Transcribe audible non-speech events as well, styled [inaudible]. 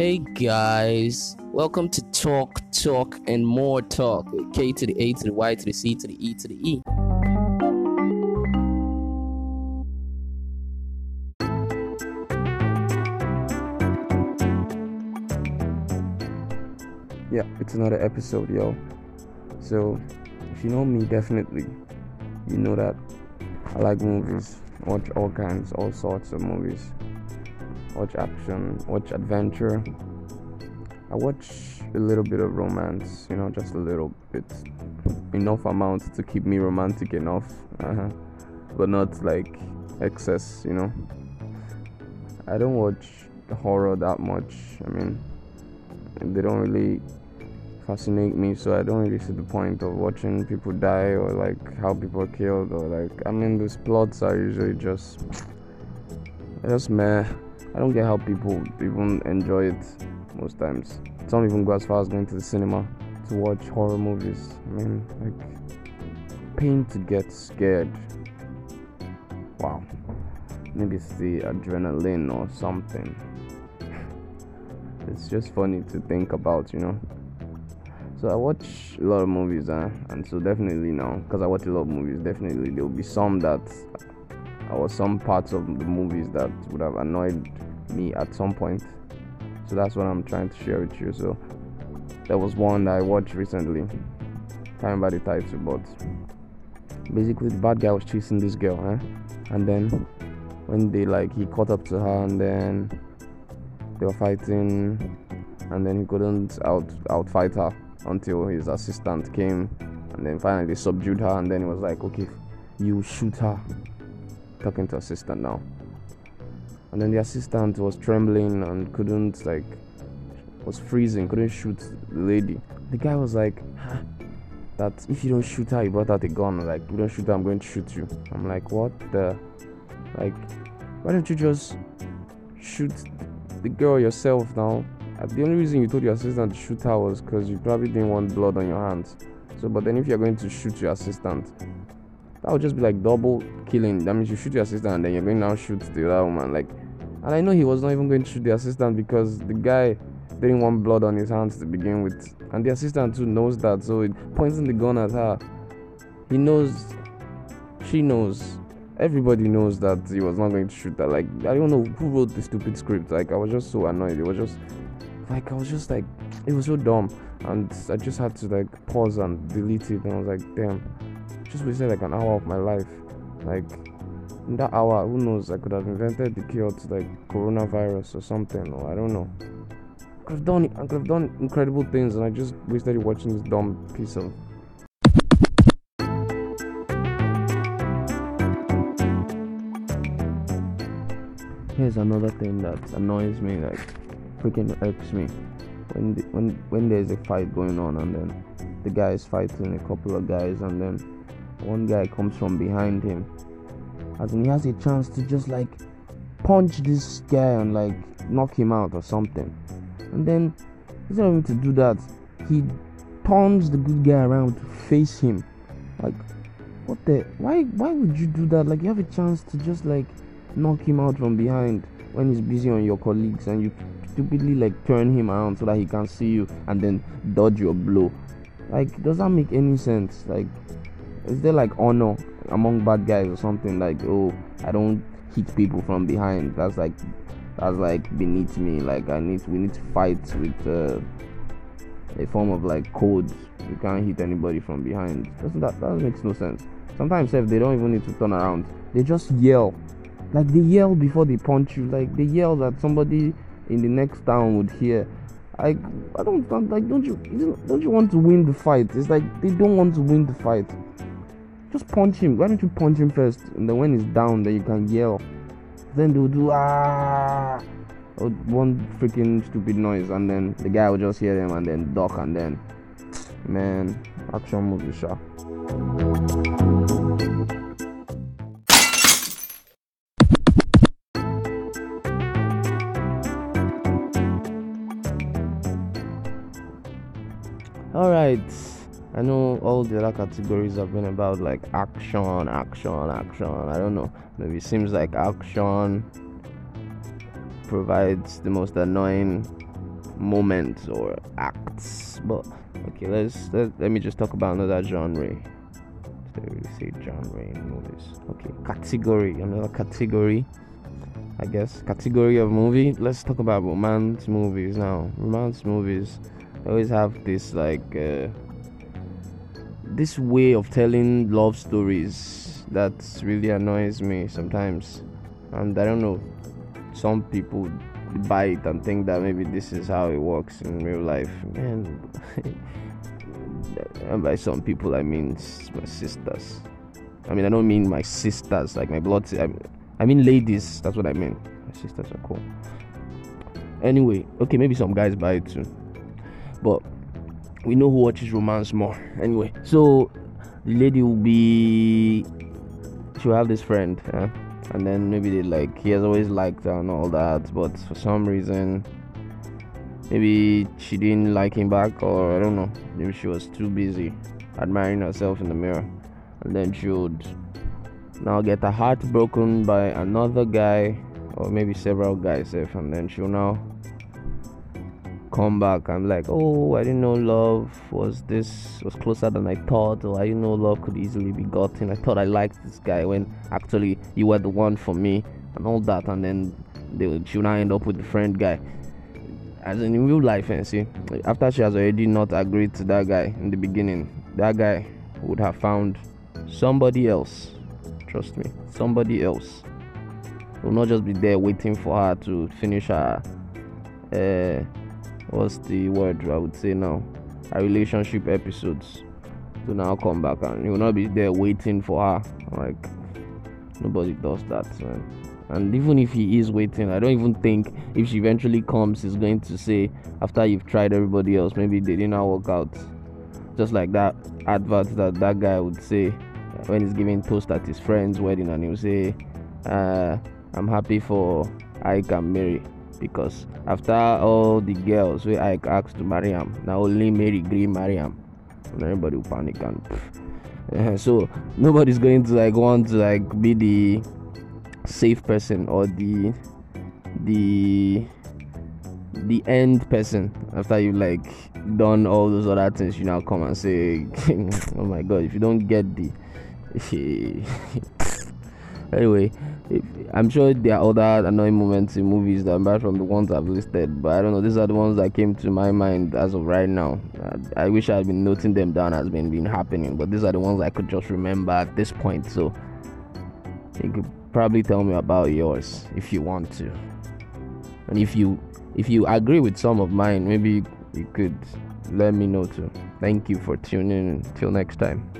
Hey guys, welcome to Talk, Talk, and More Talk. K to the A to the Y to the C to the E to the E. Yeah, it's another episode, yo. So, if you know me, definitely, you know that I like movies, watch all kinds, all sorts of movies, watch action, watch adventure. I watch a little bit of romance, you know, just a little bit, enough amount to keep me romantic enough, uh-huh. but not like excess, you know. I don't watch the horror that much. I mean, they don't really fascinate me so i don't really see the point of watching people die or like how people are killed or like i mean those plots are usually just just meh i don't get how people even enjoy it most times. Some even go as far as going to the cinema to watch horror movies. I mean like pain to get scared. Wow. Maybe it's the adrenaline or something. [laughs] It's just funny to think about you know? So I watch a lot of movies, uh, and so definitely now, because I watch a lot of movies, definitely there will be some that, or some parts of the movies that would have annoyed me at some point. So that's what I'm trying to share with you. So there was one that I watched recently. Can't remember the title, but basically the bad guy was chasing this girl, huh? and then when they like he caught up to her, and then they were fighting, and then he couldn't out out fight her until his assistant came and then finally subdued her and then he was like okay you shoot her talking to assistant now and then the assistant was trembling and couldn't like was freezing couldn't shoot the lady the guy was like huh? that if you don't shoot her he brought out a gun like you don't shoot her i'm going to shoot you i'm like what the like why don't you just shoot the girl yourself now uh, the only reason you told your assistant to shoot her was because you probably didn't want blood on your hands. So, but then if you're going to shoot your assistant, that would just be like double killing. That means you shoot your assistant and then you're going to now shoot the other woman. Like, and I know he was not even going to shoot the assistant because the guy didn't want blood on his hands to begin with, and the assistant too knows that. So, it pointing the gun at her, he knows, she knows, everybody knows that he was not going to shoot her. Like, I don't know who wrote the stupid script. Like, I was just so annoyed. It was just like I was just like it was so dumb and I just had to like pause and delete it and I was like damn just wasted like an hour of my life. Like in that hour who knows? I could have invented the cure to like coronavirus or something or I don't know. I could have done I could have done incredible things and I just wasted it watching this dumb piece of Here's another thing that annoys me like freaking irks me. When the, when when there's a fight going on and then the guy is fighting a couple of guys and then one guy comes from behind him as in he has a chance to just like punch this guy and like knock him out or something and then instead of him to do that he turns the good guy around to face him like what the why why would you do that like you have a chance to just like knock him out from behind when he's busy on your colleagues and you stupidly like turn him around so that he can see you and then dodge your blow. Like, does that make any sense? Like, is there like honor among bad guys or something? Like, oh, I don't hit people from behind. That's like, that's like beneath me. Like, I need, we need to fight with uh, a form of like code. You can't hit anybody from behind. Doesn't that that makes no sense? Sometimes if they don't even need to turn around, they just yell. Like they yell before they punch you. Like they yell that somebody in the next town would hear. Like I don't like don't you don't you want to win the fight? It's like they don't want to win the fight. Just punch him. Why don't you punch him first? And then when he's down, then you can yell. Then they'll do ah one freaking stupid noise, and then the guy will just hear them and then duck, and then man, action movie shot. all right i know all the other categories have been about like action action action i don't know maybe it seems like action provides the most annoying moments or acts. But okay, let's let, let me just talk about another genre. They really say genre in movies. Okay, category, another category. I guess category of movie. Let's talk about romance movies now. Romance movies always have this like uh, this way of telling love stories that really annoys me sometimes, and I don't know. Some people buy it and think that maybe this is how it works in real life. Man, [laughs] and by some people I mean my sisters. I mean I don't mean my sisters like my blood. I mean, I mean ladies. That's what I mean. My sisters are cool. Anyway, okay, maybe some guys buy it too, but we know who watches romance more. Anyway, so the lady will be she'll have this friend, and then maybe they like he has always liked her and all that, but for some reason maybe she didn't like him back or I don't know. Maybe she was too busy admiring herself in the mirror. And then she would now get her heart broken by another guy or maybe several guys if and then she'll now come back I'm like, oh, I didn't know love was this was closer than I thought, or I didn't know love could easily be gotten. I thought I liked this guy when actually you were the one for me, and all that. And then they she'll now end up with the friend guy. As in, in real life, and eh, see, after she has already not agreed to that guy in the beginning, that guy would have found somebody else. Trust me, somebody else will not just be there waiting for her to finish her. Uh, what's the word I would say now? Our relationship episodes to now come back and you will not be there waiting for her. Like nobody does that, man. And even if he is waiting, I don't even think if she eventually comes, he's going to say after you've tried everybody else, maybe they did not work out. Just like that advert that that guy would say when he's giving toast at his friend's wedding, and he'll say, uh, "I'm happy for Ike and Mary." Because after all the girls wey I asked to marry am na only mary gree marry am. And everybody will panic and [laughs] so nobody's going to like want to like be the safe person or the the the end person after you like done all those other things. You now come and say [laughs] oh my god if you don't get the [laughs] anyway i'm sure there are other annoying moments in movies that apart from the ones i've listed but i don't know these are the ones that came to my mind as of right now. I, I wish i had been noting them down as been been happening but these are the ones i could just remember at this point so you could probably tell me about yours if you want to. And if you if you agree with some of mine maybe you could let me know too. Thank you for tuning in. Till next time